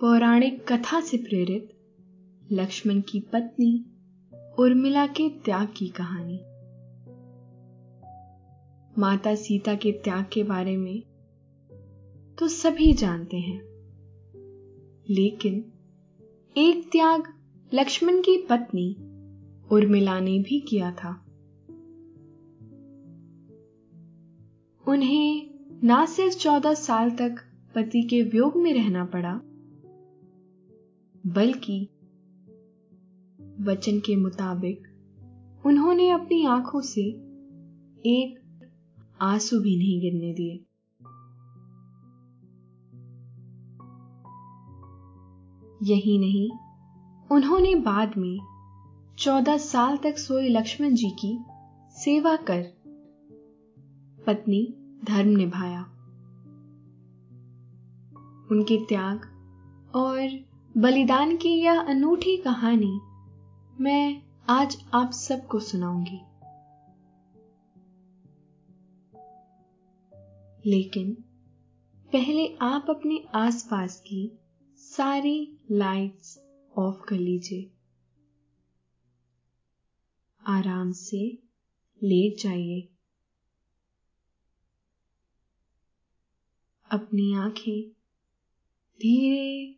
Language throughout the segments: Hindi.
पौराणिक कथा से प्रेरित लक्ष्मण की पत्नी उर्मिला के त्याग की कहानी। माता सीता के त्याग के बारे में तो सभी जानते हैं। लेकिन एक त्याग लक्ष्मण की पत्नी उर्मिला ने भी किया था। उन्हें ना सिर्फ़ चौदह साल तक पति के वियोग में रहना पड़ा बल्कि वचन के मुताबिक उन्होंने अपनी आँखों से एक आँसू भी नहीं गिरने दिए। यही नहीं, उन्होंने बाद में चौदह साल तक सोए लक्ष्मण जी की सेवा कर पत्नी धर्म निभाया। उनके त्याग और बलिदान की यह अनूठी कहानी मैं आज आप सबको सुनाऊँगी। लेकिन पहले आप अपने आसपास की सारी लाइट्स ऑफ़ कर लीजिए। आराम से लेट जाइए। अपनी आँखें धीरे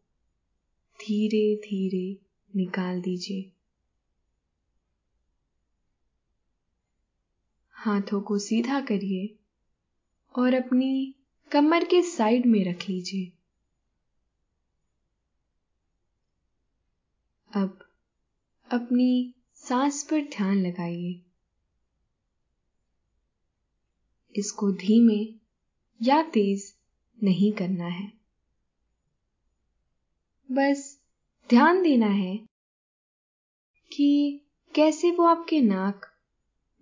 धीरे धीरे निकाल दीजिए। हाथों को सीधा करिए और अपनी कमर के साइड में रख लीजिए। अब अपनी सांस पर ध्यान लगाइए। इसको धीमे या तेज नहीं करना है। बस ध्यान देना है कि कैसे वो आपके नाक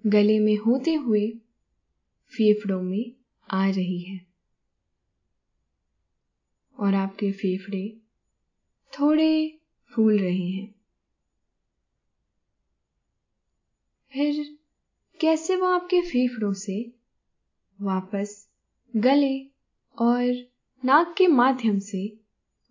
गले में होते हुए फेफड़ों में आ रही है। और आपके फेफड़े थोड़े फूल रहे हैं। फिर कैसे वो आपके फेफड़ों से वापस गले और नाक के माध्यम से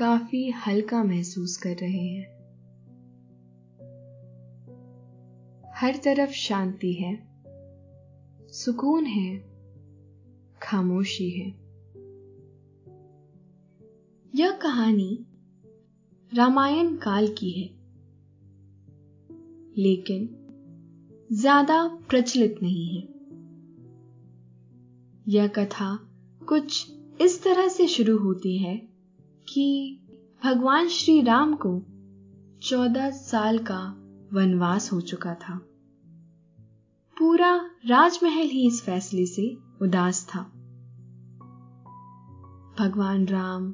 काफ़ी हल्का महसूस कर रहे हैं। हर तरफ़ शांति है। सुकून है। खामोशी है। यह कहानी रामायण काल की है। लेकिन ज़्यादा प्रचलित नहीं है। यह कथा कुछ इस तरह से शुरू होती है कि भगवान श्री राम को चौदह साल का वनवास हो चुका था। पूरा राजमहल ही इस फैसले से उदास था। भगवान राम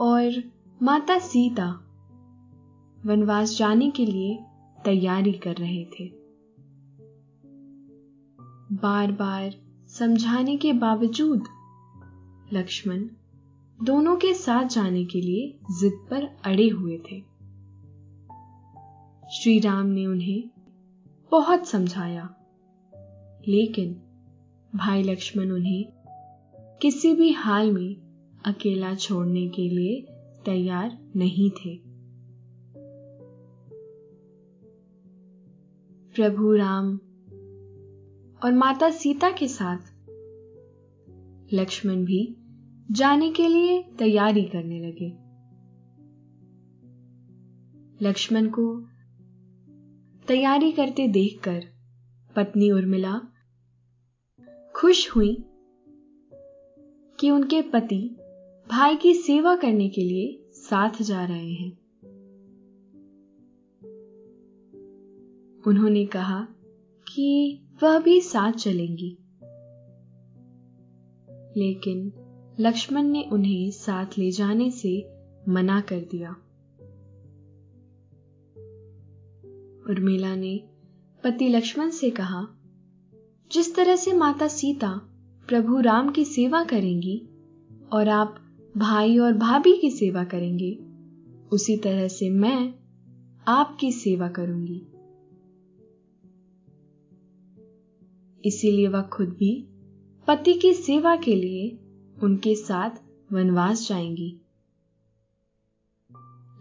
और माता सीता वनवास जाने के लिए तैयारी कर रहे थे। बार बार समझाने के बावजूद लक्ष्मण दोनों के साथ जाने के लिए जिद पर अड़े हुए थे। श्री राम ने उन्हें बहुत समझाया, लेकिन भाई लक्ष्मण उन्हें किसी भी हाल में अकेला छोड़ने के लिए तैयार नहीं थे। प्रभु राम और माता सीता के साथ लक्ष्मण भी जाने के लिए तैयारी करने लगे। लक्ष्मण को तैयारी करते देखकर पत्नी उर्मिला खुश हुई कि उनके पति भाई की सेवा करने के लिए साथ जा रहे हैं। उन्होंने कहा कि वह भी साथ चलेंगी। लेकिन लक्ष्मण ने उन्हें साथ ले जाने से मना कर दिया। उर्मिला ने पति लक्ष्मण से कहा, जिस तरह से माता सीता प्रभु राम की सेवा करेंगी और आप भाई और भाभी की सेवा करेंगे, उसी तरह से मैं आपकी सेवा करूँगी। इसीलिए वह खुद भी पति की सेवा के लिए उनके साथ वनवास जाएँगी।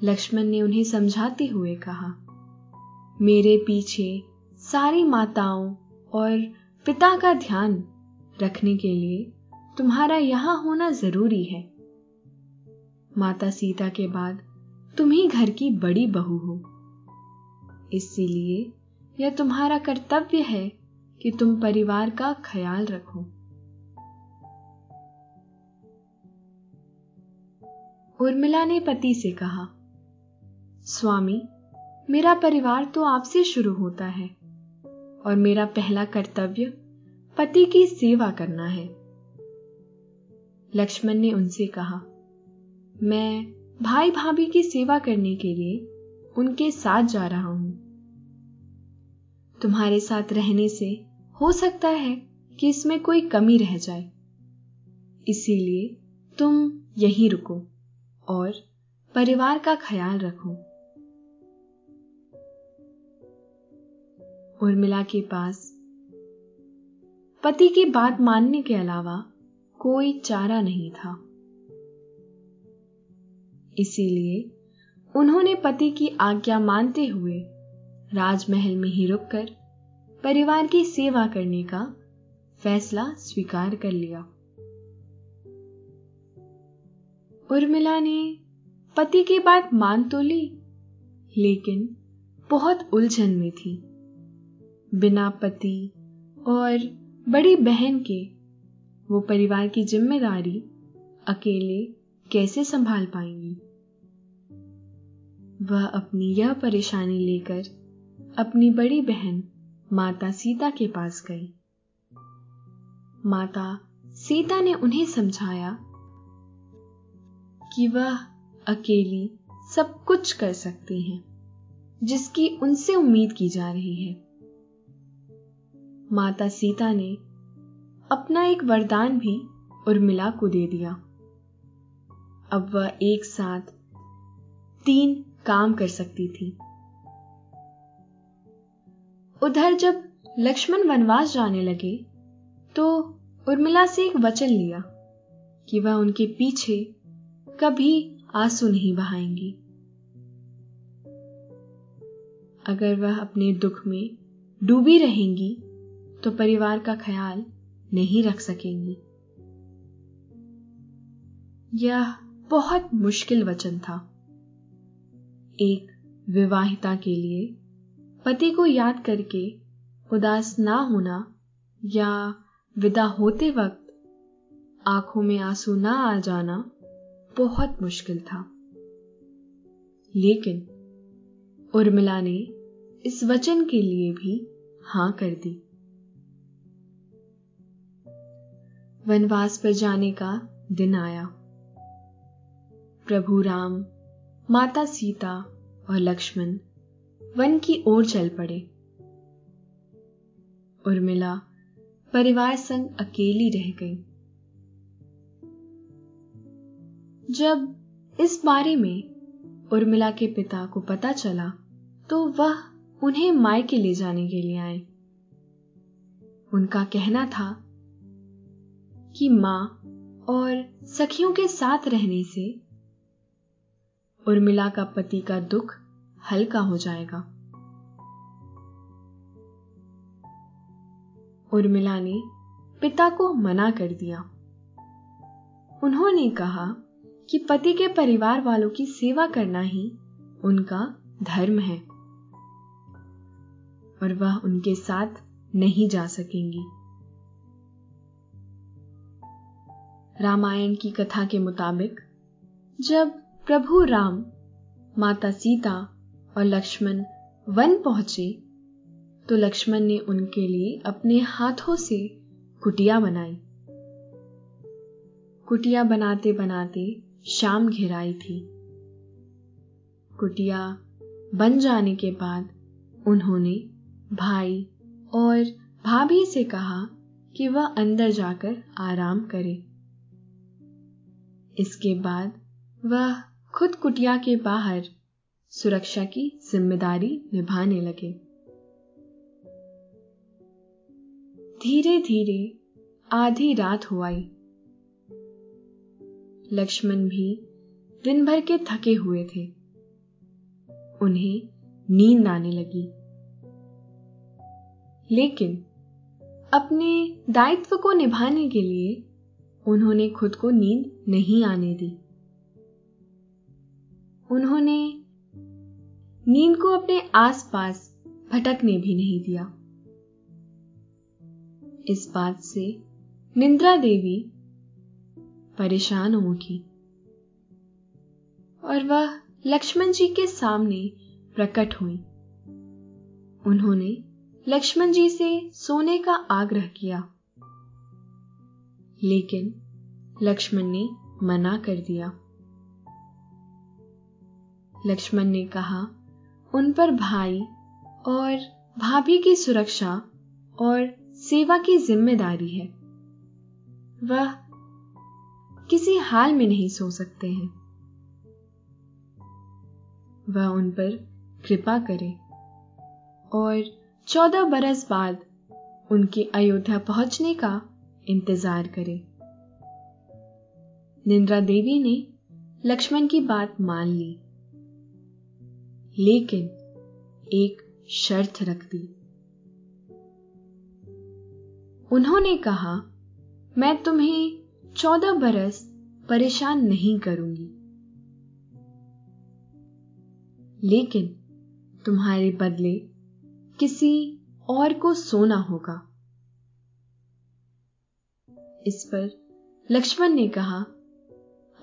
लक्ष्मण ने उन्हें समझाते हुए कहा, मेरे पीछे सारी माताओं और पिता का ध्यान रखने के लिए तुम्हारा यहाँ होना ज़रूरी है। माता सीता के बाद तुम ही घर की बड़ी बहू हो। इसीलिए यह तुम्हारा कर्तव्य है कि तुम परिवार का ख्याल रखो। उर्मिला ने पति से कहा, स्वामी, मेरा परिवार तो आपसे शुरू होता है और मेरा पहला कर्तव्य पति की सेवा करना है। लक्ष्मण ने उनसे कहा, मैं भाई भाभी की सेवा करने के लिए उनके साथ जा रहा हूँ। तुम्हारे साथ रहने से हो सकता है कि इसमें कोई कमी रह जाए। इसीलिए तुम यहीं रुको। और परिवार का ख्याल रखो। उर्मिला के पास पति की बात मानने के अलावा कोई चारा नहीं था। इसीलिए उन्होंने पति की आज्ञा मानते हुए राजमहल में ही रुककर परिवार की सेवा करने का फैसला स्वीकार कर लिया। उर्मिला ने पति की बात मान तो ली, लेकिन बहुत उलझन में थी। बिना पति और बड़ी बहन के वो परिवार की ज़िम्मेदारी अकेले कैसे संभाल पाएँगी? वह अपनी यह परेशानी लेकर अपनी बड़ी बहन माता सीता के पास गई। माता सीता ने उन्हें समझाया कि वह अकेली सब कुछ कर सकती हैं, जिसकी उनसे उम्मीद की जा रही है। माता सीता ने अपना एक वरदान भी उर्मिला को दे दिया। अब वह एक साथ तीन काम कर सकती थी। उधर जब लक्ष्मण वनवास जाने लगे तो उर्मिला से एक वचन लिया कि वह उनके पीछे कभी आँसू नहीं बहाएँगी। अगर वह अपने दुख में डूबी रहेंगी तो परिवार का ख्याल नहीं रख सकेंगी। यह बहुत मुश्किल वचन था। एक विवाहिता के लिए पति को याद करके उदास ना होना या विदा होते वक्त आँखों में आँसू ना आ जाना बहुत मुश्किल था। लेकिन उर्मिला ने इस वचन के लिए भी हाँ कर दी। वनवास पर जाने का दिन आया। प्रभु राम, माता सीता और लक्ष्मण वन की ओर चल पड़े। उर्मिला परिवार संग अकेली रह गई। जब इस बारे में उर्मिला के पिता को पता चला तो वह उन्हें मायके ले जाने के लिए आए। उनका कहना था कि माँ और सखियों के साथ रहने से उर्मिला का पति का दुख हल्का हो जाएगा। उर्मिला ने पिता को मना कर दिया। उन्होंने कहा कि पति के परिवार वालों की सेवा करना ही उनका धर्म है और वह उनके साथ नहीं जा सकेंगी। रामायण की कथा के मुताबिक, जब प्रभु राम, माता सीता और लक्ष्मण वन पहुँचे तो लक्ष्मण ने उनके लिए अपने हाथों से कुटिया बनाई। कुटिया बनाते बनाते शाम घिराई थी। कुटिया बन जाने के बाद उन्होंने भाई और भाभी से कहा कि वह अंदर जाकर आराम करे। इसके बाद वह खुद कुटिया के बाहर सुरक्षा की ज़िम्मेदारी निभाने लगे। धीरे धीरे आधी रात हो आई लक्ष्मण भी दिन भर के थके हुए थे। उन्हें नींद आने लगी। लेकिन अपने दायित्व को निभाने के लिए उन्होंने खुद को नींद नहीं आने दी। उन्होंने नींद को अपने आसपास भटकने भी नहीं दिया। इस बात से निंद्रा देवी परेशान हो उठी और वह लक्ष्मण जी के सामने प्रकट हुई। उन्होंने लक्ष्मण जी से सोने का आग्रह किया। लेकिन लक्ष्मण ने मना कर दिया। लक्ष्मण ने कहा, उन पर भाई और भाभी की सुरक्षा और सेवा की ज़िम्मेदारी है। वह किसी हाल में नहीं सो सकते हैं। वह उन पर कृपा करे और चौदह बरस बाद उनके अयोध्या पहुँचने का इंतज़ार करे। निंद्रा देवी ने लक्ष्मण की बात मान ली, लेकिन एक शर्त रख दी। उन्होंने कहा, मैं तुम्हें चौदह बरस परेशान नहीं करूँगी। लेकिन तुम्हारे बदले किसी और को सोना होगा। इस पर लक्ष्मण ने कहा,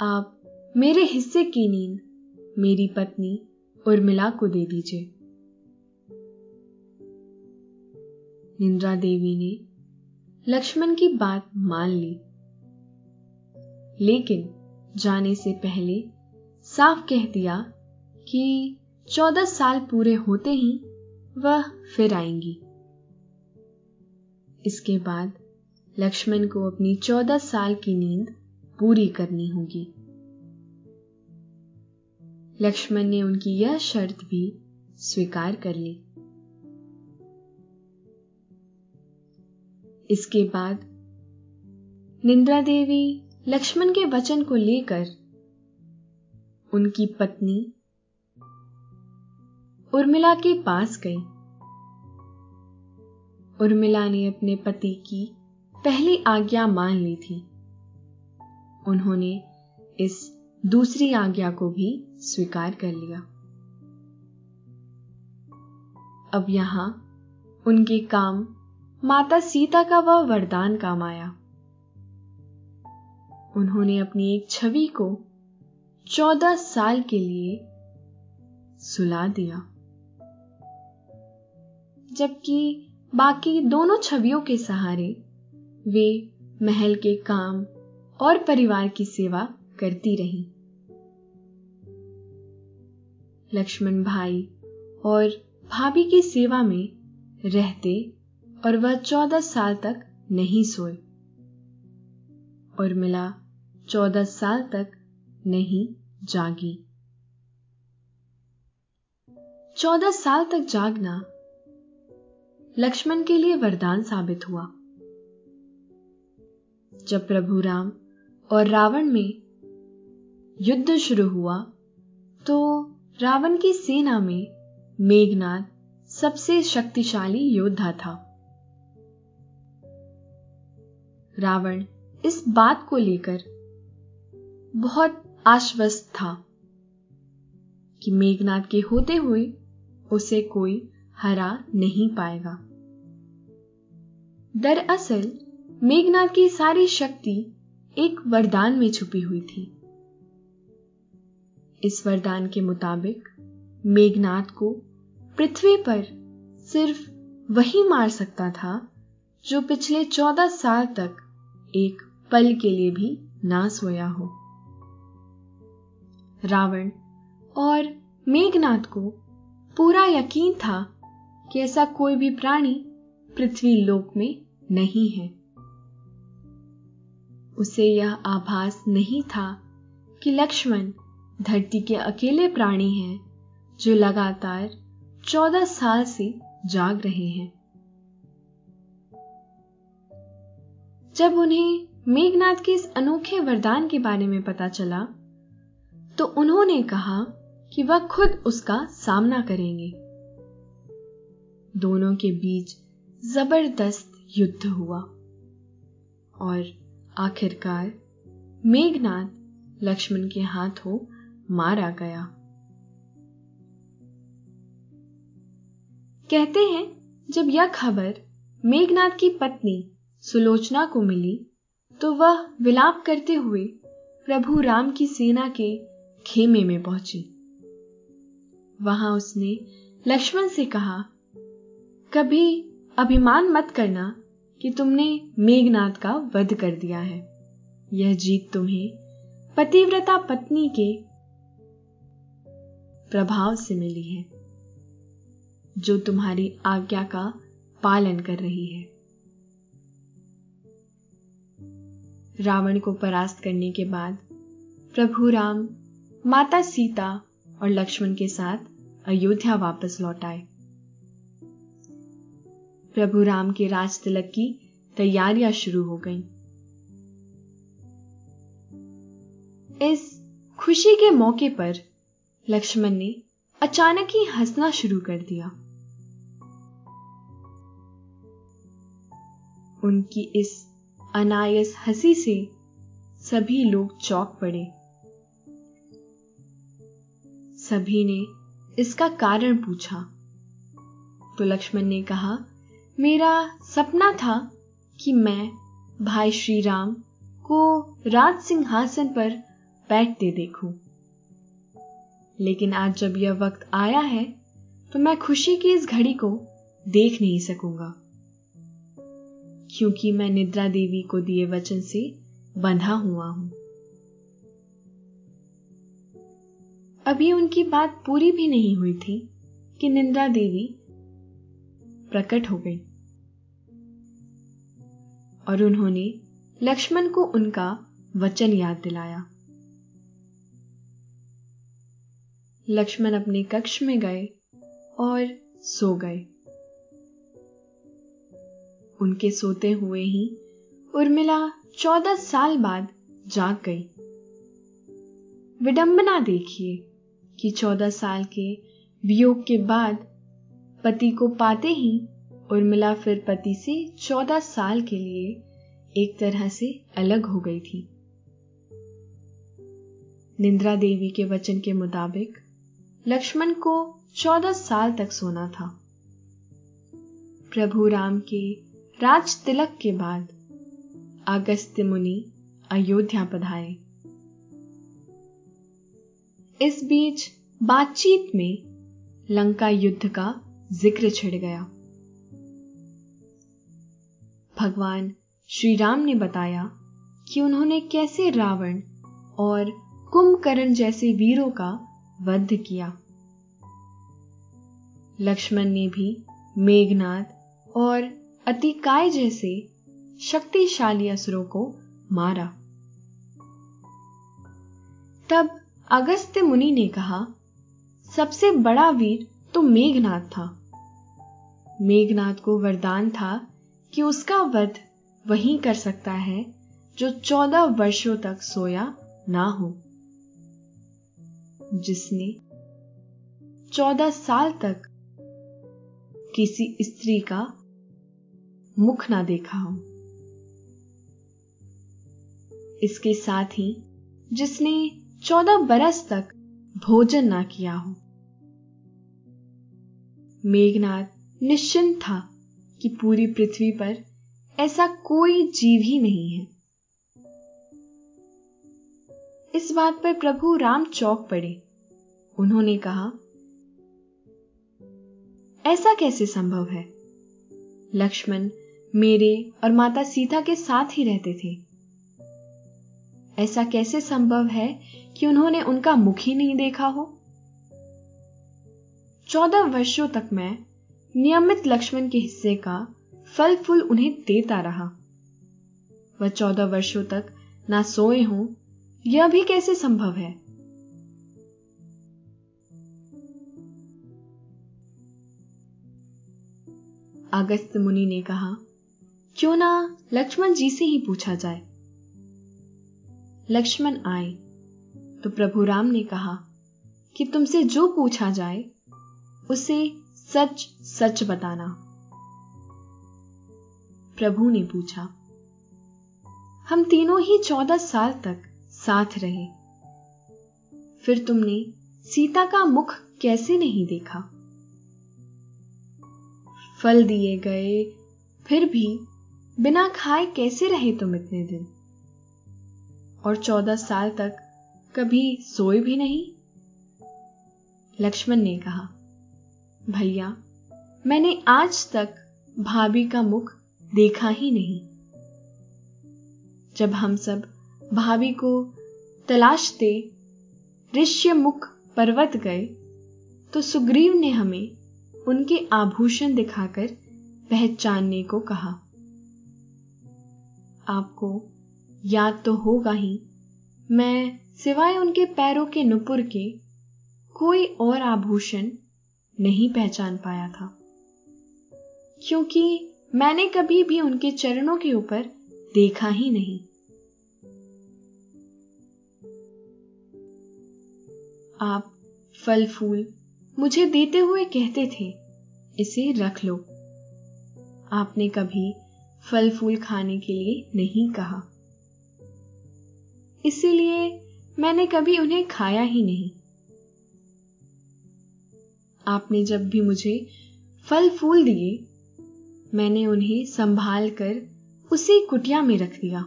आप मेरे हिस्से की नींद मेरी पत्नी उर्मिला को दे दीजिए। निंद्रा देवी ने लक्ष्मण की बात मान ली। लेकिन जाने से पहले साफ़ कह दिया कि चौदह साल पूरे होते ही वह फिर आएँगी। इसके बाद लक्ष्मण को अपनी चौदह साल की नींद पूरी करनी होगी। लक्ष्मण ने उनकी यह शर्त भी स्वीकार कर ली। इसके बाद निंद्रा देवी लक्ष्मण के वचन को लेकर उनकी पत्नी उर्मिला के पास गई। उर्मिला ने अपने पति की पहली आज्ञा मान ली थी। उन्होंने इस दूसरी आज्ञा को भी स्वीकार कर लिया। अब यहाँ उनके काम माता सीता का वह वरदान काम आया। उन्होंने अपनी एक छवि को चौदह साल के लिए सुला दिया। जबकि बाकी दोनों छवियों के सहारे वे महल के काम और परिवार की सेवा करती रही। लक्ष्मण भाई और भाभी की सेवा में रहते और वह चौदह साल तक नहीं सोए और मिला चौदह साल तक नहीं जागी। चौदह साल तक जागना लक्ष्मण के लिए वरदान साबित हुआ। जब प्रभु राम और रावण में युद्ध शुरू हुआ तो रावण की सेना में मेघनाथ सबसे शक्तिशाली योद्धा था। रावण इस बात को लेकर बहुत आश्वस्त था कि मेघनाथ के होते हुए उसे कोई हरा नहीं पाएगा। दरअसल मेघनाथ की सारी शक्ति एक वरदान में छुपी हुई थी। इस वरदान के मुताबिक मेघनाथ को पृथ्वी पर सिर्फ़ वही मार सकता था जो पिछले चौदह साल तक एक पल के लिए भी ना सोया हो। रावण और मेघनाथ को पूरा यकीन था कि ऐसा कोई भी प्राणी पृथ्वी लोक में नहीं है। उसे यह आभास नहीं था कि लक्ष्मण धरती के अकेले प्राणी हैं जो लगातार चौदह साल से जाग रहे हैं। जब उन्हें मेघनाथ के इस अनोखे वरदान के बारे में पता चला तो उन्होंने कहा कि वह खुद उसका सामना करेंगे। दोनों के बीच ज़बरदस्त युद्ध हुआ और आखिरकार मेघनाथ लक्ष्मण के हाथों मारा गया। कहते हैं, जब यह खबर मेघनाथ की पत्नी सुलोचना को मिली तो वह विलाप करते हुए प्रभु राम की सेना के खेमे में पहुँची। वहाँ उसने लक्ष्मण से कहा, कभी अभिमान मत करना कि तुमने मेघनाथ का वध कर दिया है। यह जीत तुम्हें पतिव्रता पत्नी के प्रभाव से मिली है, जो तुम्हारी आज्ञा का पालन कर रही है। रावण को परास्त करने के बाद प्रभु राम माता सीता और लक्ष्मण के साथ अयोध्या वापस लौट आए। प्रभु राम के राज तिलक की तैयारियाँ शुरू हो गईं। इस खुशी के मौके पर लक्ष्मण ने अचानक ही हंसना शुरू कर दिया। उनकी इस अनायस हँसी से सभी लोग चौंक पड़े। सभी ने इसका कारण पूछा। तो लक्ष्मण ने कहा, मेरा सपना था कि मैं भाई श्री राम को राज सिंहासन पर बैठते देखूँ। लेकिन आज जब यह वक्त आया है तो मैं खुशी की इस घड़ी को देख नहीं सकूँगा। क्योंकि मैं निद्रा देवी को दिए वचन से बंधा हुआ हूँ। अभी उनकी बात पूरी भी नहीं हुई थी कि निंद्रा देवी प्रकट हो गई। और उन्होंने लक्ष्मण को उनका वचन याद दिलाया। लक्ष्मण अपने कक्ष में गए और सो गए। उनके सोते हुए ही उर्मिला चौदह साल बाद जाग गई। विडंबना देखिए। कि चौदह साल के वियोग के बाद पति को पाते ही उर्मिला फिर पति से चौदह साल के लिए एक तरह से अलग हो गई थी। निंद्रा देवी के वचन के मुताबिक लक्ष्मण को चौदह साल तक सोना था। प्रभु राम के राज तिलक के बाद अगस्त्य मुनि अयोध्या पधारे। इस बीच बातचीत में लंका युद्ध का ज़िक्र छिड़ गया। भगवान श्री राम ने बताया कि उन्होंने कैसे रावण और कुंभकर्ण जैसे वीरों का वध किया। लक्ष्मण ने भी मेघनाथ और अतिकाय जैसे शक्तिशाली असुरों को मारा। तब अगस्त्य मुनि ने कहा, सबसे बड़ा वीर तो मेघनाथ था। मेघनाथ को वरदान था कि उसका वध वही कर सकता है जो चौदह वर्षों तक सोया ना हो। जिसने चौदह साल तक किसी स्त्री का मुख ना देखा हो। इसके साथ ही जिसने चौदह बरस तक भोजन ना किया हो। मेघनाथ निश्चिंत था कि पूरी पृथ्वी पर ऐसा कोई जीव ही नहीं है। इस बात पर प्रभु राम चौक पड़े। उन्होंने कहा, ऐसा कैसे संभव है? लक्ष्मण मेरे और माता सीता के साथ ही रहते थे। ऐसा कैसे संभव है कि उन्होंने उनका मुख ही नहीं देखा हो? चौदह वर्षों तक मैं नियमित लक्ष्मण के हिस्से का फल फूल उन्हें देता रहा। वह चौदह वर्षों तक ना सोए हों, यह भी कैसे संभव है? अगस्त मुनि ने कहा, क्यों ना लक्ष्मण जी से ही पूछा जाए? लक्ष्मण आए। तो प्रभु राम ने कहा, कि तुमसे जो पूछा जाए, उसे सच सच बताना। प्रभु ने पूछा, हम तीनों ही चौदह साल तक साथ रहे। फिर तुमने सीता का मुख कैसे नहीं देखा? फल दिए गए, फिर भी बिना खाए कैसे रहे तुम इतने दिन? और चौदह साल तक कभी सोए भी नहीं? लक्ष्मण ने कहा, भैया, मैंने आज तक भाभी का मुख देखा ही नहीं। जब हम सब भाभी को तलाशते ऋष्य मुख पर्वत गए तो सुग्रीव ने हमें उनके आभूषण दिखाकर पहचानने को कहा। आपको याद तो होगा ही। मैं सिवाय उनके पैरों के नुपुर के कोई और आभूषण नहीं पहचान पाया था। क्योंकि मैंने कभी भी उनके चरणों के ऊपर देखा ही नहीं। आप फल फूल मुझे देते हुए कहते थे, इसे रख लो। आपने कभी फल फूल खाने के लिए नहीं कहा। इसीलिए मैंने कभी उन्हें खाया ही नहीं। आपने जब भी मुझे फल फूल दिए, मैंने उन्हें संभाल कर उसी कुटिया में रख दिया।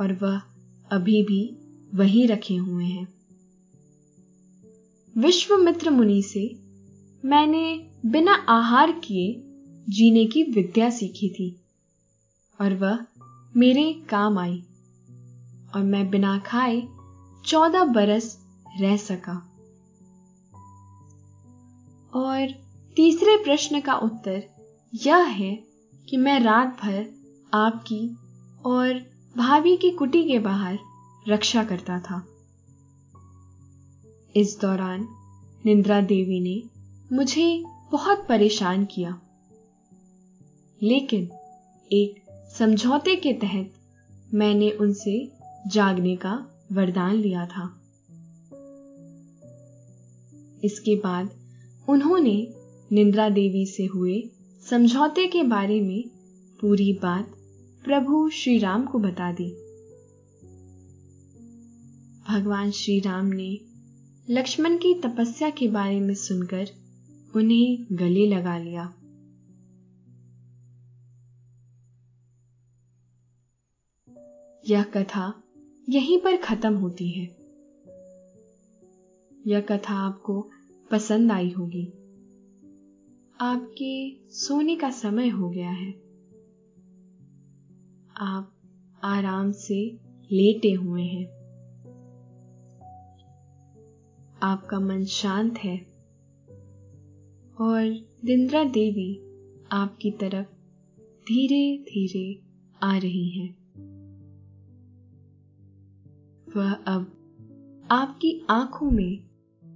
और वह अभी भी वहीं रखे हुए हैं। विश्वमित्र मुनि से मैंने बिना आहार किए जीने की विद्या सीखी थी, और वह मेरे काम आई। और मैं बिना खाए चौदह बरस रह सका। और तीसरे प्रश्न का उत्तर यह है कि मैं रात भर आपकी और भाभी की कुटी के बाहर रक्षा करता था। इस दौरान निंद्रा देवी ने मुझे बहुत परेशान किया। लेकिन एक समझौते के तहत मैंने उनसे जागने का वरदान लिया था। इसके बाद उन्होंने निंद्रा देवी से हुए समझौते के बारे में पूरी बात प्रभु श्री राम को बता दी। भगवान श्री राम ने लक्ष्मण की तपस्या के बारे में सुनकर उन्हें गले लगा लिया। यह कथा यहीं पर खत्म होती है। यह कथा आपको पसंद आई होगी। आपके सोने का समय हो गया है। आप आराम से लेटे हुए हैं। आपका मन शांत है। और दिंद्रा देवी आपकी तरफ़ धीरे धीरे आ रही हैं। वह अब आपकी आँखों में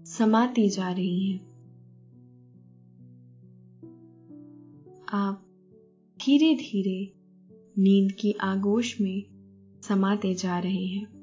समाती जा रही है। आप धीरे धीरे नींद की आगोश में समाते जा रहे हैं।